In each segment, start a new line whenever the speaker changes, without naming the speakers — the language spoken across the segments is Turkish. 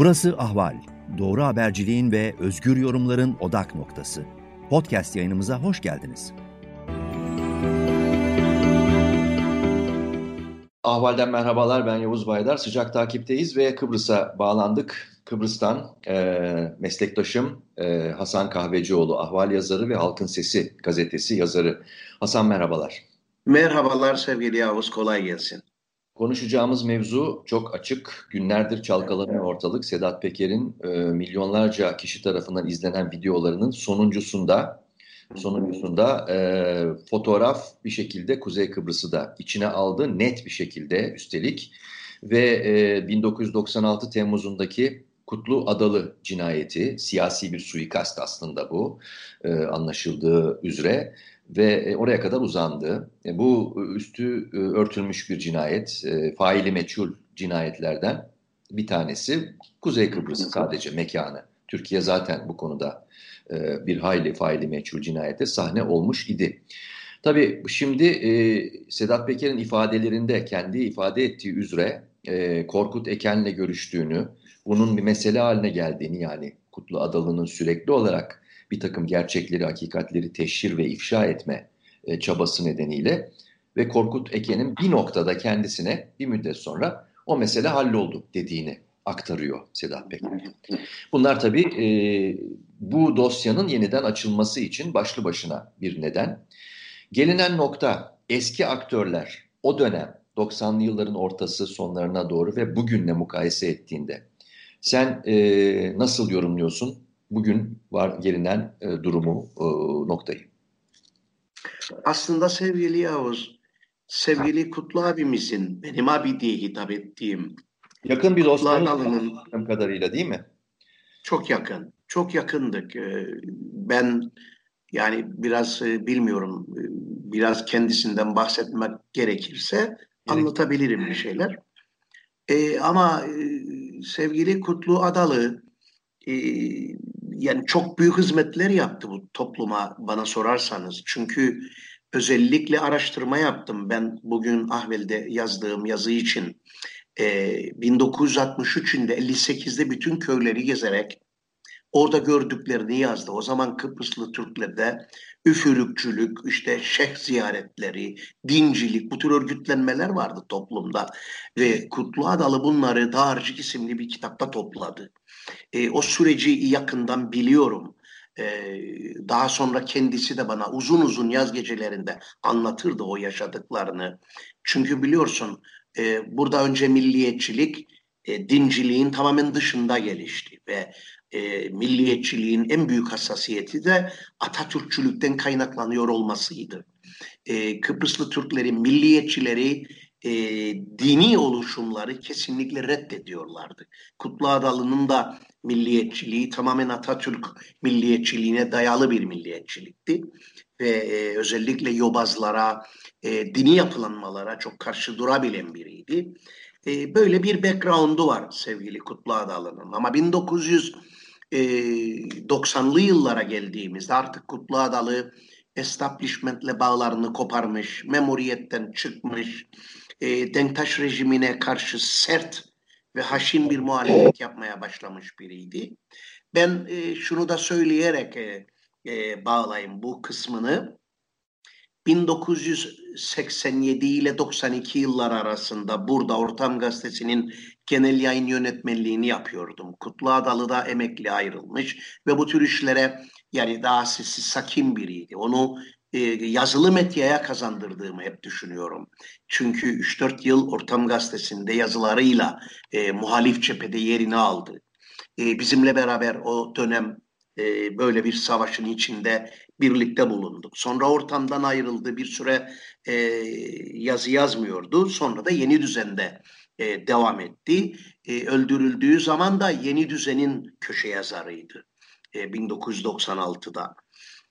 Burası Ahval. Doğru haberciliğin ve özgür yorumların odak noktası. Podcast yayınımıza hoş geldiniz.
Ahval'den merhabalar ben Yavuz Baydar. Sıcak takipteyiz ve Kıbrıs'a bağlandık. Kıbrıs'tan e, meslektaşım e, Hasan Kahvecioğlu, Ahval yazarı ve Halkın Sesi gazetesi yazarı. Hasan merhabalar.
Merhabalar sevgili Yavuz, kolay gelsin.
Konuşacağımız mevzu çok açık. Günlerdir çalkalanıyor ortalık. Sedat Peker'in e, milyonlarca kişi tarafından izlenen videolarının sonuncusunda sonuncusunda e, fotoğraf bir şekilde Kuzey Kıbrıs'ı da içine aldı. Net bir şekilde üstelik. Ve e, 1996 Temmuz'undaki Kutlu Adalı cinayeti, siyasi bir suikast aslında bu e, anlaşıldığı üzere ve e, oraya kadar uzandı. E, bu üstü e, örtülmüş bir cinayet, faili meçhul cinayetlerden bir tanesi. Kuzey Kıbrıs sadece mekanı. Türkiye zaten bu konuda bir hayli faili meçhul cinayete sahne olmuş idi. Tabii şimdi Sedat Peker'in ifadelerinde kendi ifade ettiği üzere Korkut Eken'le görüştüğünü, bunun bir mesele haline geldiğini yani Kutlu Adalı'nın sürekli olarak bir takım gerçekleri, hakikatleri teşhir ve ifşa etme e, çabası nedeniyle ve Korkut Eken'in bir noktada kendisine bir müddet sonra o mesele halloldu dediğini aktarıyor Sedat Peker. Bunlar tabii e, bu dosyanın yeniden açılması için başlı başına bir neden. Gelinen nokta eski aktörler o dönem 90'lı yılların ortası sonlarına doğru ve bugünle mukayese ettiğinde sen e, nasıl yorumluyorsun bugün var gelinen e, durumu e, noktayı.
Aslında sevgili Yavuz, sevgili Kutlu abimizin benim abi diye hitap ettiğim
yakın bir dostluğun kadarıyla değil mi?
Çok yakın. Çok yakındık. E, ben yani biraz e, bilmiyorum e, biraz kendisinden bahsetmek gerekirse Gerek. anlatabilirim bir şeyler. Ee, ama sevgili Kutlu Adalı e, yani çok büyük hizmetler yaptı bu topluma bana sorarsanız. Çünkü özellikle araştırma yaptım ben bugün Ahvel'de yazdığım yazı için. E, 1963'ünde 58'de bütün köyleri gezerek orada gördüklerini yazdı. O zaman Kıbrıslı Türklerde üfürükçülük, işte şeyh ziyaretleri, dincilik bu tür örgütlenmeler vardı toplumda. Ve Kutlu Adalı bunları Dağarcık isimli bir kitapta topladı. E, o süreci yakından biliyorum. E, daha sonra kendisi de bana uzun uzun yaz gecelerinde anlatırdı o yaşadıklarını. Çünkü biliyorsun e, burada önce milliyetçilik e, dinciliğin tamamen dışında gelişti ve e, milliyetçiliğin en büyük hassasiyeti de Atatürkçülükten kaynaklanıyor olmasıydı. E, Kıbrıslı Türklerin milliyetçileri e, dini oluşumları kesinlikle reddediyorlardı. Kutlu Adalı'nın da milliyetçiliği tamamen Atatürk milliyetçiliğine dayalı bir milliyetçilikti. Ve e, özellikle yobazlara, e, dini yapılanmalara çok karşı durabilen biriydi. E, böyle bir background'u var sevgili Kutlu Adalı'nın. Ama 1990'lı yıllara geldiğimizde artık Kutlu Adalı establishmentle bağlarını koparmış, memuriyetten çıkmış, e, Denktaş rejimine karşı sert ve haşin bir muhalefet yapmaya başlamış biriydi. Ben e, şunu da söyleyerek e, e, bağlayayım bu kısmını. 1987 ile 92 yıllar arasında burada Ortam Gazetesi'nin genel yayın yönetmenliğini yapıyordum. Kutlu Adalı'da emekli ayrılmış ve bu tür işlere yani daha sessiz sakin biriydi. Onu yazılı medyaya kazandırdığımı hep düşünüyorum. Çünkü 3-4 yıl Ortam Gazetesi'nde yazılarıyla e, muhalif cephede yerini aldı. E, bizimle beraber o dönem e, böyle bir savaşın içinde birlikte bulunduk. Sonra ortamdan ayrıldı bir süre e, yazı yazmıyordu. Sonra da yeni düzende e, devam etti. E, öldürüldüğü zaman da yeni düzenin köşe yazarıydı e, 1996'da.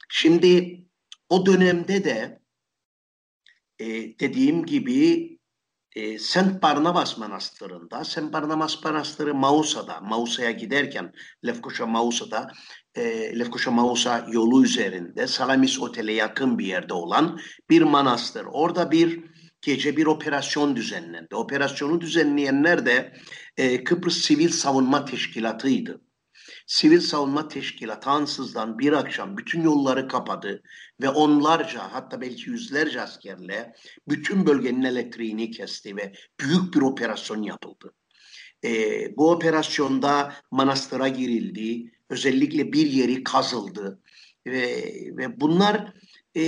Şimdi o dönemde de e, dediğim gibi e, St. Barnabas Manastırı'nda, St. Barnabas Manastırı Mausa'da, Mausa'ya giderken Lefkoşa Mausa'da, e, Lefkoşa Mausa yolu üzerinde Salamis Otel'e yakın bir yerde olan bir manastır. Orada bir gece bir operasyon düzenlendi. Operasyonu düzenleyenler de e, Kıbrıs Sivil Savunma Teşkilatı'ydı. Sivil Savunma Teşkilatı ansızdan bir akşam bütün yolları kapadı ve onlarca hatta belki yüzlerce askerle bütün bölgenin elektriğini kesti ve büyük bir operasyon yapıldı. E, bu operasyonda manastıra girildi, özellikle bir yeri kazıldı ve, ve bunlar e,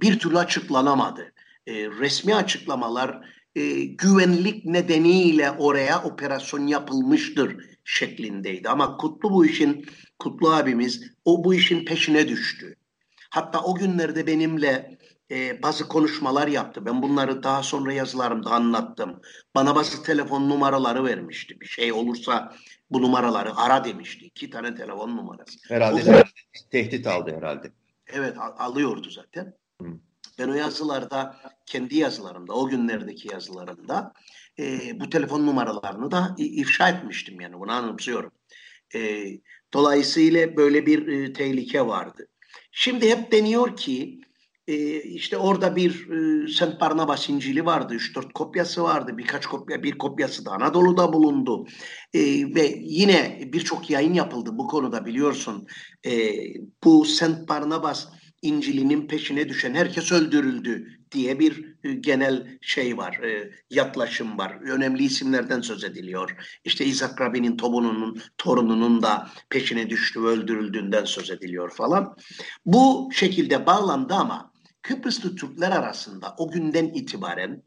bir türlü açıklanamadı. E, resmi açıklamalar e, güvenlik nedeniyle oraya operasyon yapılmıştır şeklindeydi. Ama Kutlu bu işin, Kutlu abimiz o bu işin peşine düştü. Hatta o günlerde benimle e, bazı konuşmalar yaptı. Ben bunları daha sonra yazılarımda anlattım. Bana bazı telefon numaraları vermişti. Bir şey olursa bu numaraları ara demişti. İki tane telefon numarası.
Herhalde o, tehdit aldı herhalde.
Evet alıyordu zaten. Hı. Ben o yazılarda, kendi yazılarımda, o günlerdeki yazılarımda e, bu telefon numaralarını da ifşa etmiştim yani bunu anımsıyorum. E, dolayısıyla böyle bir e, tehlike vardı. Şimdi hep deniyor ki e, işte orada bir e, St. Barnabas İncil'i vardı. 3-4 kopyası vardı. Birkaç kopya, bir kopyası da Anadolu'da bulundu. E, ve yine birçok yayın yapıldı bu konuda biliyorsun. E, bu St. Barnabas İncil'inin peşine düşen herkes öldürüldü diye bir e, genel şey var, e, yaklaşım var. Önemli isimlerden söz ediliyor. İşte İshak Rabin'in tobununun, torununun da peşine düştü öldürüldüğünden söz ediliyor falan. Bu şekilde bağlandı ama Kıbrıslı Türkler arasında o günden itibaren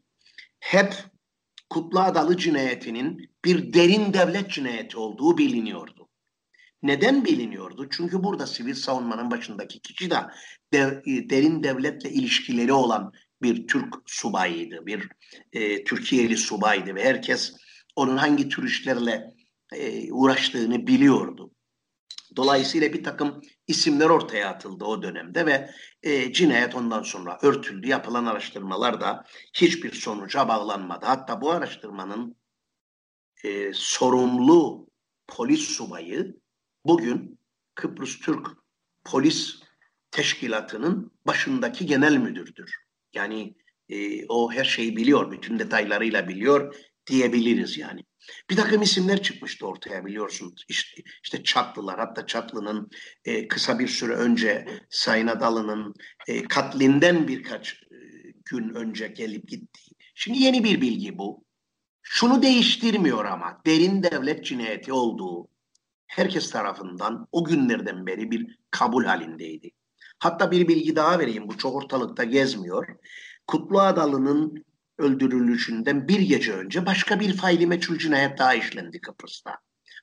hep Kutlu Adalı cinayetinin bir derin devlet cinayeti olduğu biliniyordu. Neden biliniyordu? Çünkü burada sivil savunmanın başındaki kişi de derin devletle ilişkileri olan bir Türk subayıydı, bir e, Türkiye'li subaydı ve herkes onun hangi tür işlerle e, uğraştığını biliyordu. Dolayısıyla bir takım isimler ortaya atıldı o dönemde ve e, cinayet ondan sonra örtüldü. Yapılan araştırmalar da hiçbir sonuca bağlanmadı. Hatta bu araştırmanın e, sorumlu polis subayı bugün Kıbrıs Türk Polis Teşkilatı'nın başındaki genel müdürdür. Yani e, o her şeyi biliyor, bütün detaylarıyla biliyor diyebiliriz yani. Bir takım isimler çıkmıştı ortaya biliyorsun. İşte, işte Çatlılar hatta Çatlı'nın e, kısa bir süre önce Sayın Adalı'nın e, katlinden birkaç e, gün önce gelip gittiği. Şimdi yeni bir bilgi bu. Şunu değiştirmiyor ama derin devlet cinayeti olduğu herkes tarafından o günlerden beri bir kabul halindeydi. Hatta bir bilgi daha vereyim bu çok ortalıkta gezmiyor. Kutlu Adalı'nın öldürülüşünden bir gece önce başka bir faili meçhul cinayet daha işlendi Kıbrıs'ta.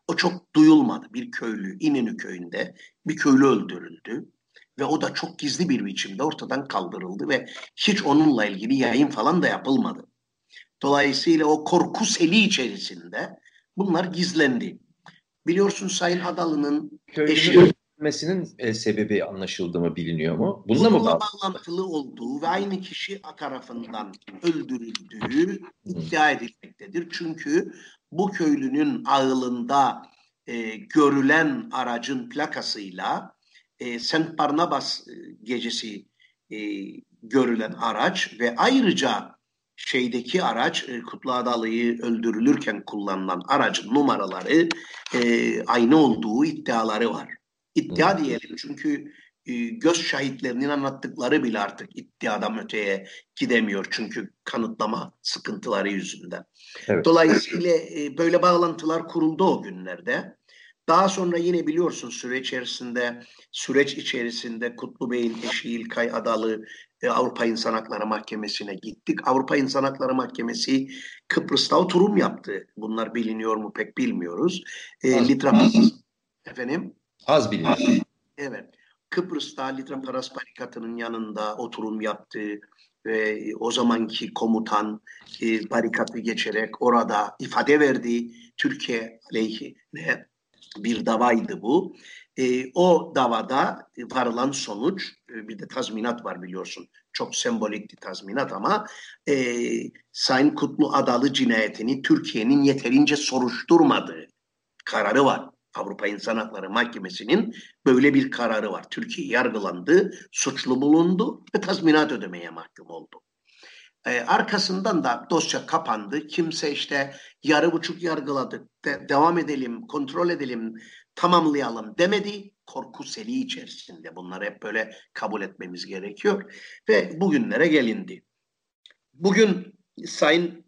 O çok duyulmadı. Bir köylü İnönü köyünde bir köylü öldürüldü ve o da çok gizli bir biçimde ortadan kaldırıldı ve hiç onunla ilgili yayın falan da yapılmadı. Dolayısıyla o korku seli içerisinde bunlar gizlendi. Biliyorsun Sayın Adalı'nın eşi
öldürülmesinin e, sebebi anlaşıldı mı biliniyor mu? Bununla, Bununla
mı bağlantılı olduğu ve aynı kişi tarafından öldürüldüğü iddia edilmektedir. Çünkü bu köylünün ağılında e, görülen aracın plakasıyla e, St. Barnabas e, gecesi e, görülen araç ve ayrıca şeydeki araç e, Kutlu Adalı'yı öldürülürken kullanılan aracın numaraları e, aynı olduğu iddiaları var. İddia diyelim çünkü e, göz şahitlerinin anlattıkları bile artık iddiadan öteye gidemiyor çünkü kanıtlama sıkıntıları yüzünden. Evet. Dolayısıyla e, böyle bağlantılar kuruldu o günlerde. Daha sonra yine biliyorsun süre içerisinde süreç içerisinde Kutlu Bey'in eşi İlkay Adalı e, Avrupa İnsan Hakları Mahkemesi'ne gittik. Avrupa İnsan Hakları Mahkemesi Kıbrıs'ta oturum yaptı. Bunlar biliniyor mu pek bilmiyoruz. E, efendim
Az biliniyor.
Evet. Kıbrıs'ta Litra Paras barikatının yanında oturum yaptı ve o zamanki komutan e, barikatı geçerek orada ifade verdi. Türkiye aleyhine bir davaydı bu. E, o davada varılan sonuç, e, bir de tazminat var biliyorsun. Çok sembolikti tazminat ama e, Sayın Kutlu Adalı cinayetini Türkiye'nin yeterince soruşturmadığı kararı var. Avrupa İnsan Hakları Mahkemesi'nin böyle bir kararı var. Türkiye yargılandı, suçlu bulundu ve tazminat ödemeye mahkum oldu. E, arkasından da dosya kapandı. Kimse işte yarı buçuk yargıladık, de, devam edelim, kontrol edelim, tamamlayalım demedi. Korku seli içerisinde bunları hep böyle kabul etmemiz gerekiyor. Ve bugünlere gelindi. Bugün Sayın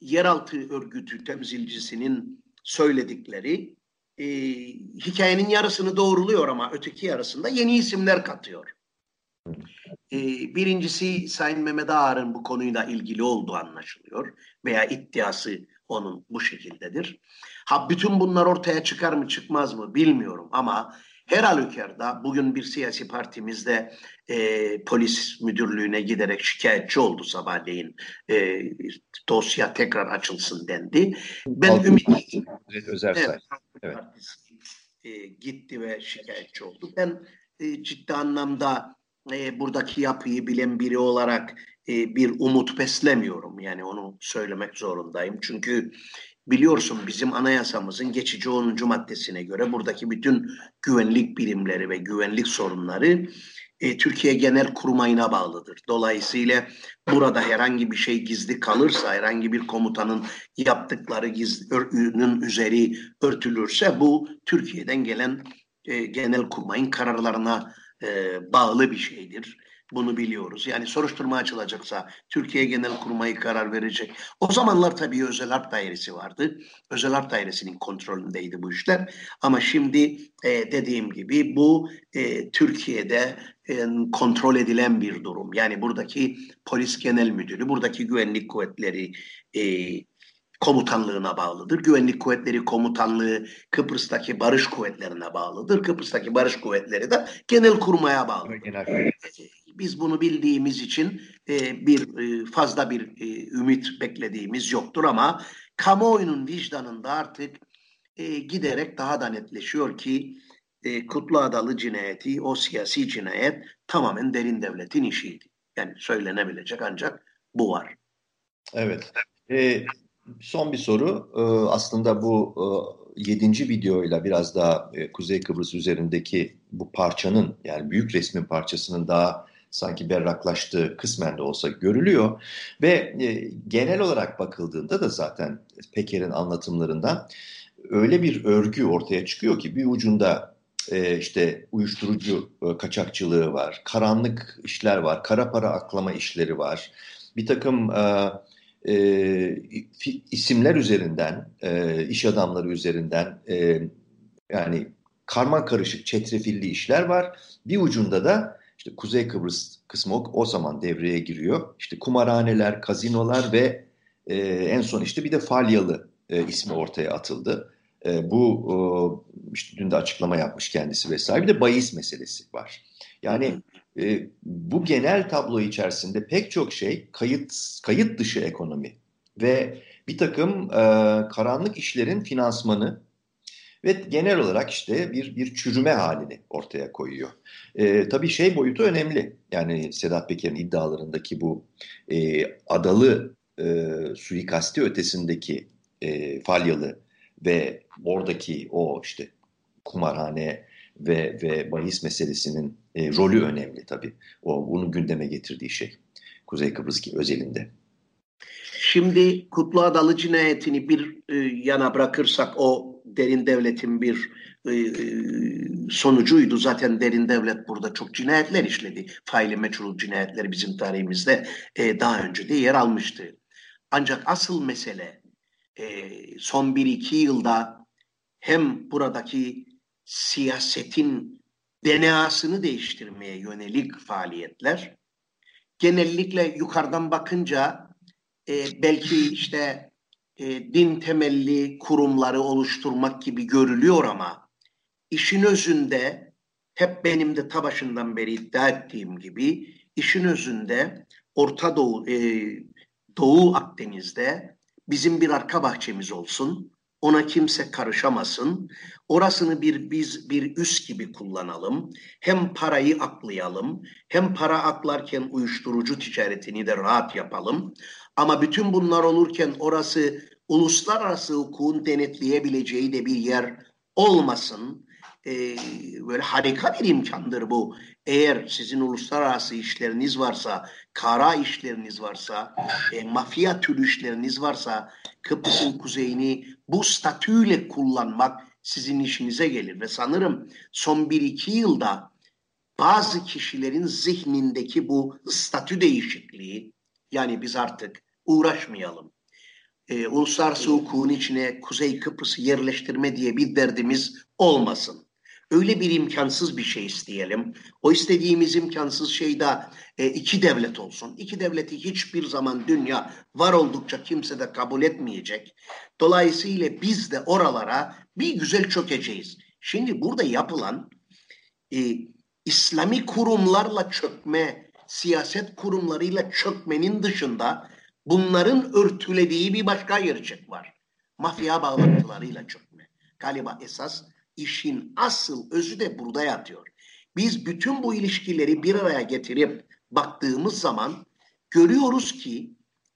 Yeraltı Örgütü temsilcisinin söyledikleri e, hikayenin yarısını doğruluyor ama öteki yarısında yeni isimler katıyor. E, birincisi Sayın Mehmet Ağar'ın bu konuyla ilgili olduğu anlaşılıyor veya iddiası onun bu şekildedir. Ha bütün bunlar ortaya çıkar mı çıkmaz mı bilmiyorum ama her halükarda bugün bir siyasi partimizde e, polis müdürlüğüne giderek şikayetçi oldu sabahleyin. E, dosya tekrar açılsın dendi. Ben
Altın
ümitliyim.
Özer
Evet,
Say. Evet.
Partisi, e, gitti ve şikayetçi oldu. Ben e, ciddi anlamda e, buradaki yapıyı bilen biri olarak e, bir umut beslemiyorum. Yani onu söylemek zorundayım. Çünkü biliyorsun bizim anayasamızın geçici 10. maddesine göre buradaki bütün güvenlik birimleri ve güvenlik sorunları e, Türkiye Genel Kurmayına bağlıdır. Dolayısıyla burada herhangi bir şey gizli kalırsa, herhangi bir komutanın yaptıkları gizlinin üzeri örtülürse bu Türkiye'den gelen e, genel kurmayın kararlarına e, bağlı bir şeydir. Bunu biliyoruz. Yani soruşturma açılacaksa Türkiye Genel Kurmayı karar verecek. O zamanlar tabii Özel Harp Dairesi vardı. Özel Harp Dairesi'nin kontrolündeydi bu işler. Ama şimdi e, dediğim gibi bu e, Türkiye'de e, kontrol edilen bir durum. Yani buradaki polis genel müdürü, buradaki güvenlik kuvvetleri e, komutanlığına bağlıdır. Güvenlik Kuvvetleri Komutanlığı Kıbrıs'taki barış kuvvetlerine bağlıdır. Kıbrıs'taki barış kuvvetleri de genel kurmaya bağlı.
Genel
Biz bunu bildiğimiz için e, bir e, fazla bir e, ümit beklediğimiz yoktur ama kamuoyunun vicdanında artık e, giderek daha da netleşiyor ki e, Kutlu Adalı cinayeti, o siyasi cinayet tamamen derin devletin işiydi. Yani söylenebilecek ancak bu var.
Evet. Ee, son bir soru. Ee, aslında bu e, yedinci videoyla biraz daha e, Kuzey Kıbrıs üzerindeki bu parçanın yani büyük resmin parçasının daha sanki berraklaştığı kısmen de olsa görülüyor. Ve e, genel olarak bakıldığında da zaten Peker'in anlatımlarından öyle bir örgü ortaya çıkıyor ki bir ucunda e, işte uyuşturucu kaçakçılığı var, karanlık işler var, kara para aklama işleri var. Bir takım e, isimler üzerinden, e, iş adamları üzerinden e, yani karman karışık çetrefilli işler var. Bir ucunda da işte Kuzey Kıbrıs kısmı o zaman devreye giriyor. İşte kumarhaneler, kazinolar ve e, en son işte bir de Falyalı e, ismi ortaya atıldı. E, bu e, işte dün de açıklama yapmış kendisi vesaire. Bir de bahis meselesi var. Yani e, bu genel tablo içerisinde pek çok şey kayıt kayıt dışı ekonomi ve bir takım e, karanlık işlerin finansmanı ve genel olarak işte bir bir çürüme halini ortaya koyuyor. E, tabii şey boyutu önemli. Yani Sedat Peker'in iddialarındaki bu e, adalı e, suikasti ötesindeki e, falyalı ve oradaki o işte kumarhane ve ve bahis meselesinin e, rolü önemli tabii. O bunu gündeme getirdiği şey. Kuzey Kıbrıs özelinde.
Şimdi Kutlu Adalı cinayetini bir e, yana bırakırsak o derin devletin bir e, e, sonucuydu. Zaten derin devlet burada çok cinayetler işledi. Faili meçhul cinayetleri bizim tarihimizde e, daha önce de yer almıştı. Ancak asıl mesele e, son bir iki yılda hem buradaki siyasetin DNA'sını değiştirmeye yönelik faaliyetler genellikle yukarıdan bakınca e, belki işte e, din temelli kurumları oluşturmak gibi görülüyor ama işin özünde hep benim de ta başından beri iddia ettiğim gibi işin özünde Orta Doğu, e, Doğu Akdeniz'de bizim bir arka bahçemiz olsun. Ona kimse karışamasın. Orasını bir biz bir üs gibi kullanalım. Hem parayı aklayalım, hem para aklarken uyuşturucu ticaretini de rahat yapalım. Ama bütün bunlar olurken orası uluslararası hukukun denetleyebileceği de bir yer olmasın. e, böyle harika bir imkandır bu. Eğer sizin uluslararası işleriniz varsa, kara işleriniz varsa, e, mafya türü işleriniz varsa Kıbrıs'ın kuzeyini bu statüyle kullanmak sizin işinize gelir. Ve sanırım son bir iki yılda bazı kişilerin zihnindeki bu statü değişikliği yani biz artık uğraşmayalım. E, uluslararası hukukun içine Kuzey Kıbrıs'ı yerleştirme diye bir derdimiz olmasın. Öyle bir imkansız bir şey isteyelim. O istediğimiz imkansız şey de e, iki devlet olsun. İki devleti hiçbir zaman dünya var oldukça kimse de kabul etmeyecek. Dolayısıyla biz de oralara bir güzel çökeceğiz. Şimdi burada yapılan e, İslami kurumlarla çökme, siyaset kurumlarıyla çökmenin dışında bunların örtülediği bir başka gerçek var. Mafya bağlantılarıyla çökme. Galiba esas işin asıl özü de burada yatıyor. Biz bütün bu ilişkileri bir araya getirip baktığımız zaman görüyoruz ki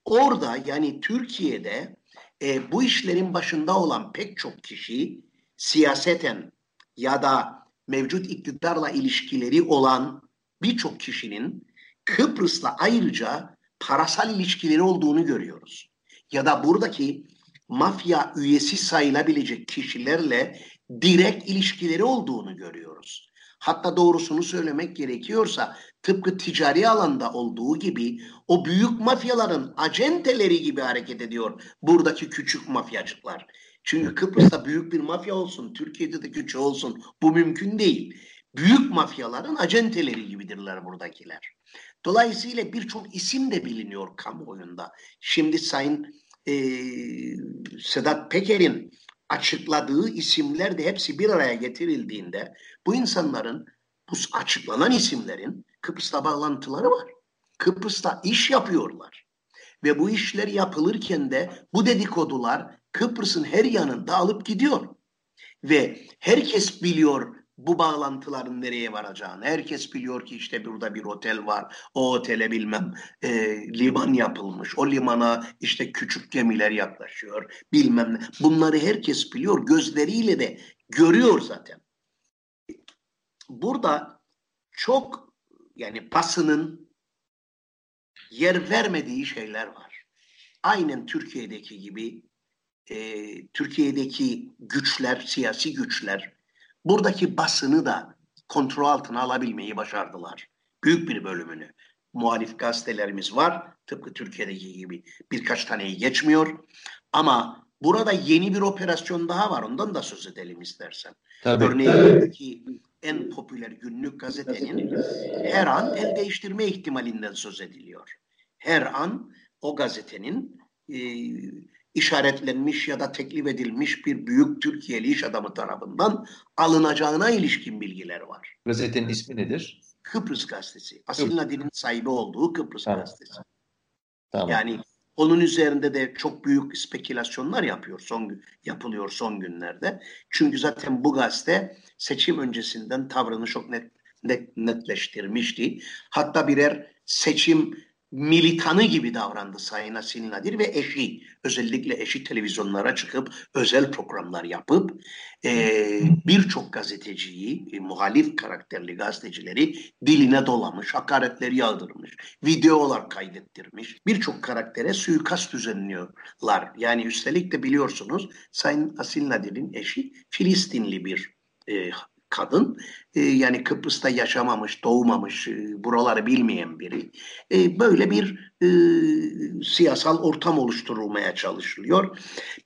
orada yani Türkiye'de e, bu işlerin başında olan pek çok kişi siyaseten ya da mevcut iktidarla ilişkileri olan birçok kişinin Kıbrıs'la ayrıca parasal ilişkileri olduğunu görüyoruz. Ya da buradaki mafya üyesi sayılabilecek kişilerle direkt ilişkileri olduğunu görüyoruz. Hatta doğrusunu söylemek gerekiyorsa tıpkı ticari alanda olduğu gibi o büyük mafyaların acenteleri gibi hareket ediyor buradaki küçük mafyacıklar. Çünkü Kıbrıs'ta büyük bir mafya olsun, Türkiye'de de küçük olsun bu mümkün değil. Büyük mafyaların acenteleri gibidirler buradakiler. Dolayısıyla birçok isim de biliniyor kamuoyunda. Şimdi Sayın e, Sedat Peker'in açıkladığı isimler de hepsi bir araya getirildiğinde bu insanların, bu açıklanan isimlerin Kıbrıs'ta bağlantıları var. Kıbrıs'ta iş yapıyorlar. Ve bu işler yapılırken de bu dedikodular Kıbrıs'ın her yanında alıp gidiyor. Ve herkes biliyor bu bağlantıların nereye varacağını. Herkes biliyor ki işte burada bir otel var. O otele bilmem e, liman yapılmış. O limana işte küçük gemiler yaklaşıyor. Bilmem ne. Bunları herkes biliyor. Gözleriyle de görüyor zaten. Burada çok yani basının yer vermediği şeyler var. Aynen Türkiye'deki gibi e, Türkiye'deki güçler, siyasi güçler buradaki basını da kontrol altına alabilmeyi başardılar. Büyük bir bölümünü. Muhalif gazetelerimiz var. Tıpkı Türkiye'deki gibi birkaç taneyi geçmiyor. Ama burada yeni bir operasyon daha var. Ondan da söz edelim istersen. Tabii. Örneğin en popüler günlük gazetenin her an el değiştirme ihtimalinden söz ediliyor. Her an o gazetenin e, işaretlenmiş ya da teklif edilmiş bir büyük Türkiye'li iş adamı tarafından alınacağına ilişkin bilgiler var.
Gazetenin ismi nedir?
Kıbrıs Gazetesi. Asil Nadir'in sahibi olduğu Kıbrıs tamam. Gazetesi. Tamam. Yani onun üzerinde de çok büyük spekülasyonlar yapıyor son yapılıyor son günlerde. Çünkü zaten bu gazete seçim öncesinden tavrını çok net, net netleştirmişti. Hatta birer seçim militanı gibi davrandı Sayın Asil Nadir ve eşi özellikle eşi televizyonlara çıkıp özel programlar yapıp e, birçok gazeteciyi e, muhalif karakterli gazetecileri diline dolamış, hakaretleri yağdırmış, videolar kaydettirmiş. Birçok karaktere suikast düzenliyorlar. Yani üstelik de biliyorsunuz Sayın Asil Nadir'in eşi Filistinli bir e, kadın e, yani Kıbrıs'ta yaşamamış, doğmamış, e, buraları bilmeyen biri. E, böyle bir e, siyasal ortam oluşturulmaya çalışılıyor.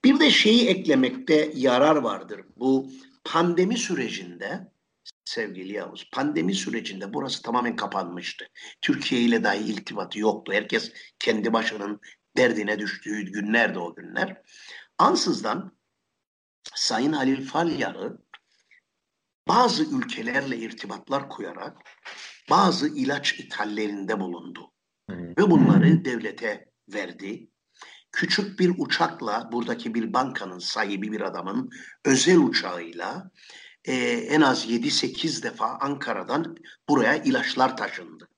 Bir de şeyi eklemekte yarar vardır. Bu pandemi sürecinde sevgili Yavuz, pandemi sürecinde burası tamamen kapanmıştı. Türkiye ile dahi iltifatı yoktu. Herkes kendi başının derdine düştüğü günlerdi o günler. Ansızdan Sayın Halil Falyar'ı bazı ülkelerle irtibatlar koyarak bazı ilaç ithallerinde bulundu. Ve bunları devlete verdi. Küçük bir uçakla buradaki bir bankanın sahibi bir adamın özel uçağıyla e, en az 7-8 defa Ankara'dan buraya ilaçlar taşındı.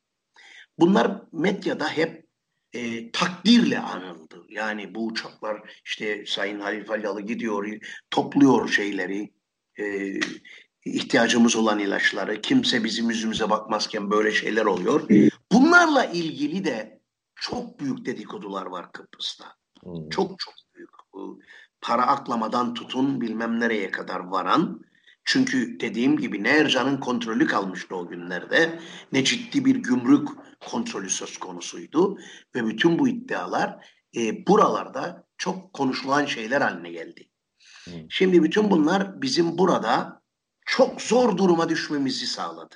Bunlar medyada hep e, takdirle anıldı. Yani bu uçaklar işte Sayın Halil Falyalı gidiyor, topluyor şeyleri, e, ihtiyacımız olan ilaçları, kimse bizim yüzümüze bakmazken böyle şeyler oluyor. Bunlarla ilgili de çok büyük dedikodular var Kıbrıs'ta. Hmm. Çok çok büyük. Para aklamadan tutun bilmem nereye kadar varan. Çünkü dediğim gibi ne Ercan'ın kontrolü kalmıştı o günlerde ne ciddi bir gümrük kontrolü söz konusuydu. Ve bütün bu iddialar e, buralarda çok konuşulan şeyler haline geldi. Şimdi bütün bunlar bizim burada çok zor duruma düşmemizi sağladı.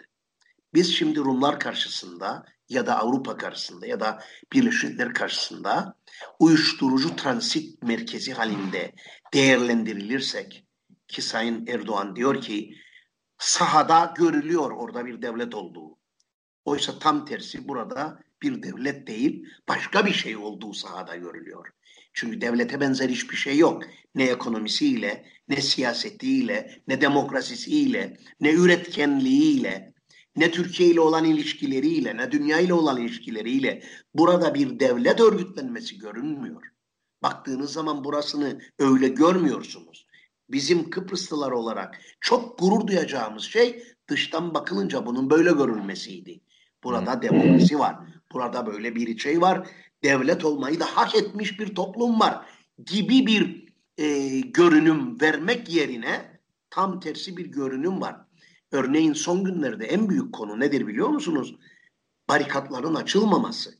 Biz şimdi Rumlar karşısında ya da Avrupa karşısında ya da Birleşik Milletler karşısında uyuşturucu transit merkezi halinde değerlendirilirsek ki Sayın Erdoğan diyor ki sahada görülüyor orada bir devlet olduğu. Oysa tam tersi burada bir devlet değil başka bir şey olduğu sahada görülüyor. Çünkü devlete benzer hiçbir şey yok. Ne ekonomisiyle, ne siyasetiyle, ne demokrasisiyle, ne üretkenliğiyle, ne Türkiye ile olan ilişkileriyle, ne dünya ile olan ilişkileriyle burada bir devlet örgütlenmesi görünmüyor. Baktığınız zaman burasını öyle görmüyorsunuz. Bizim Kıbrıslılar olarak çok gurur duyacağımız şey dıştan bakılınca bunun böyle görülmesiydi. Burada demokrasi var. Burada böyle bir şey var. Devlet olmayı da hak etmiş bir toplum var gibi bir e, görünüm vermek yerine tam tersi bir görünüm var. Örneğin son günlerde en büyük konu nedir biliyor musunuz? Barikatların açılmaması.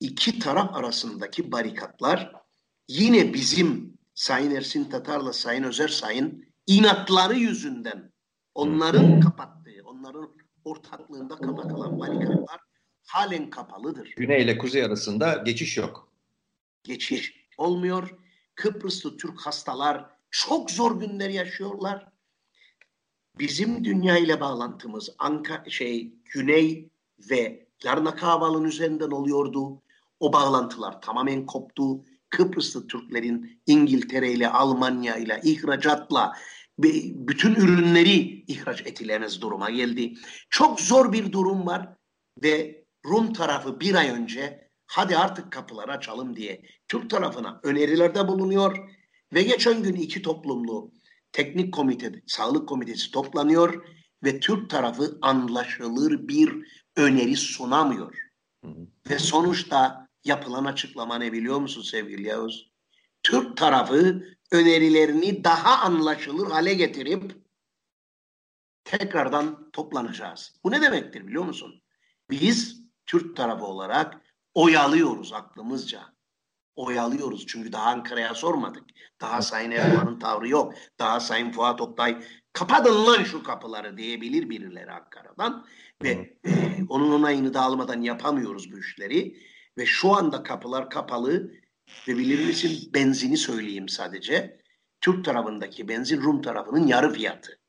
İki taraf arasındaki barikatlar yine bizim Sayın Ersin Tatar'la Sayın Özer Sayın inatları yüzünden onların kapattığı, onların ortaklığında kapatılan barikatlar halen kapalıdır.
Güney ile kuzey arasında geçiş yok.
Geçiş olmuyor. Kıbrıslı Türk hastalar çok zor günler yaşıyorlar. Bizim dünya ile bağlantımız Anka şey Güney ve Larnaka Havaalanı üzerinden oluyordu. O bağlantılar tamamen koptu. Kıbrıslı Türklerin İngiltere ile Almanya ile ihracatla bütün ürünleri ihraç edilemez duruma geldi. Çok zor bir durum var ve Rum tarafı bir ay önce hadi artık kapıları açalım diye Türk tarafına önerilerde bulunuyor ve geçen gün iki toplumlu teknik komite, sağlık komitesi toplanıyor ve Türk tarafı anlaşılır bir öneri sunamıyor. Hı hı. Ve sonuçta yapılan açıklama ne biliyor musun sevgili Yavuz? Türk tarafı önerilerini daha anlaşılır hale getirip tekrardan toplanacağız. Bu ne demektir biliyor musun? Biz Türk tarafı olarak oyalıyoruz aklımızca. Oyalıyoruz çünkü daha Ankara'ya sormadık. Daha Sayın Erdoğan'ın tavrı yok. Daha Sayın Fuat Oktay kapatın lan şu kapıları diyebilir birileri Ankara'dan. Ve e, onun onayını da almadan yapamıyoruz bu işleri. Ve şu anda kapılar kapalı ve bilir misin benzini söyleyeyim sadece. Türk tarafındaki benzin Rum tarafının yarı fiyatı.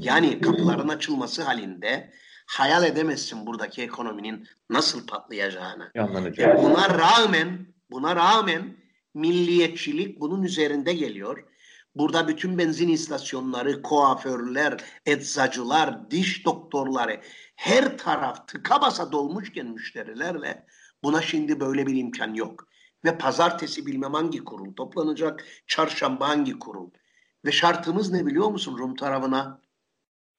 Yani kapıların açılması halinde hayal edemezsin buradaki ekonominin nasıl patlayacağını. Ve buna rağmen buna rağmen milliyetçilik bunun üzerinde geliyor. Burada bütün benzin istasyonları, kuaförler, eczacılar, diş doktorları her taraf tıka basa dolmuşken müşterilerle buna şimdi böyle bir imkan yok. Ve pazartesi bilmem hangi kurul toplanacak, çarşamba hangi kurul. Ve şartımız ne biliyor musun Rum tarafına?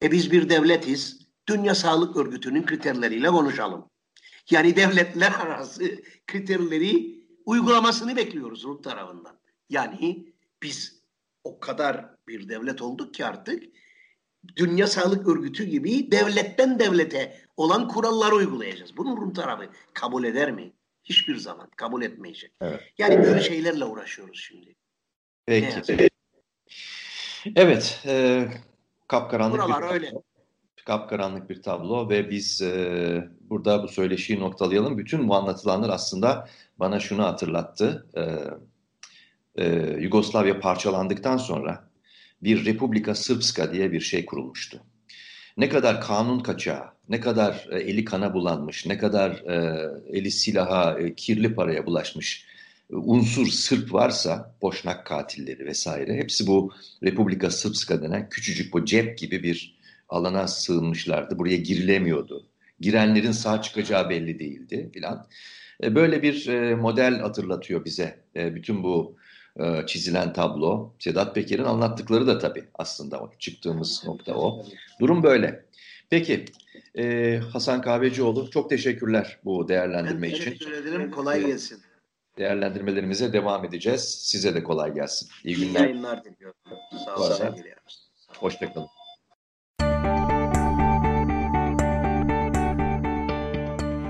E biz bir devletiz. Dünya Sağlık Örgütü'nün kriterleriyle konuşalım. Yani devletler arası kriterleri uygulamasını bekliyoruz Rum tarafından. Yani biz o kadar bir devlet olduk ki artık Dünya Sağlık Örgütü gibi devletten devlete olan kuralları uygulayacağız. Bunu Rum tarafı kabul eder mi? Hiçbir zaman kabul etmeyecek. Evet. Yani böyle şeylerle uğraşıyoruz şimdi.
Peki. Evet. E, kapkaranlık Buralar bir öyle. Kapkaranlık bir tablo ve biz e, burada bu söyleşiyi noktalayalım. Bütün bu anlatılanlar aslında bana şunu hatırlattı. E, e, Yugoslavya parçalandıktan sonra bir Republika Srpska diye bir şey kurulmuştu. Ne kadar kanun kaçağı, ne kadar e, eli kana bulanmış, ne kadar e, eli silaha, e, kirli paraya bulaşmış e, unsur Sırp varsa, boşnak katilleri vesaire hepsi bu Republika Srpska denen küçücük bu cep gibi bir alana sığınmışlardı. Buraya girilemiyordu. Girenlerin sağ çıkacağı belli değildi filan. E, böyle bir e, model hatırlatıyor bize bütün bu e, çizilen tablo. Sedat Peker'in anlattıkları da tabii aslında o. Çıktığımız nokta o. Durum böyle. Peki e, Hasan Kahvecioğlu çok teşekkürler bu değerlendirme
ben
için.
teşekkür ederim. Kolay gelsin.
Değerlendirmelerimize devam edeceğiz. Size de kolay gelsin. İyi
İyi
günler.
yayınlar diliyorum. Sağ olun.
Hoşçakalın.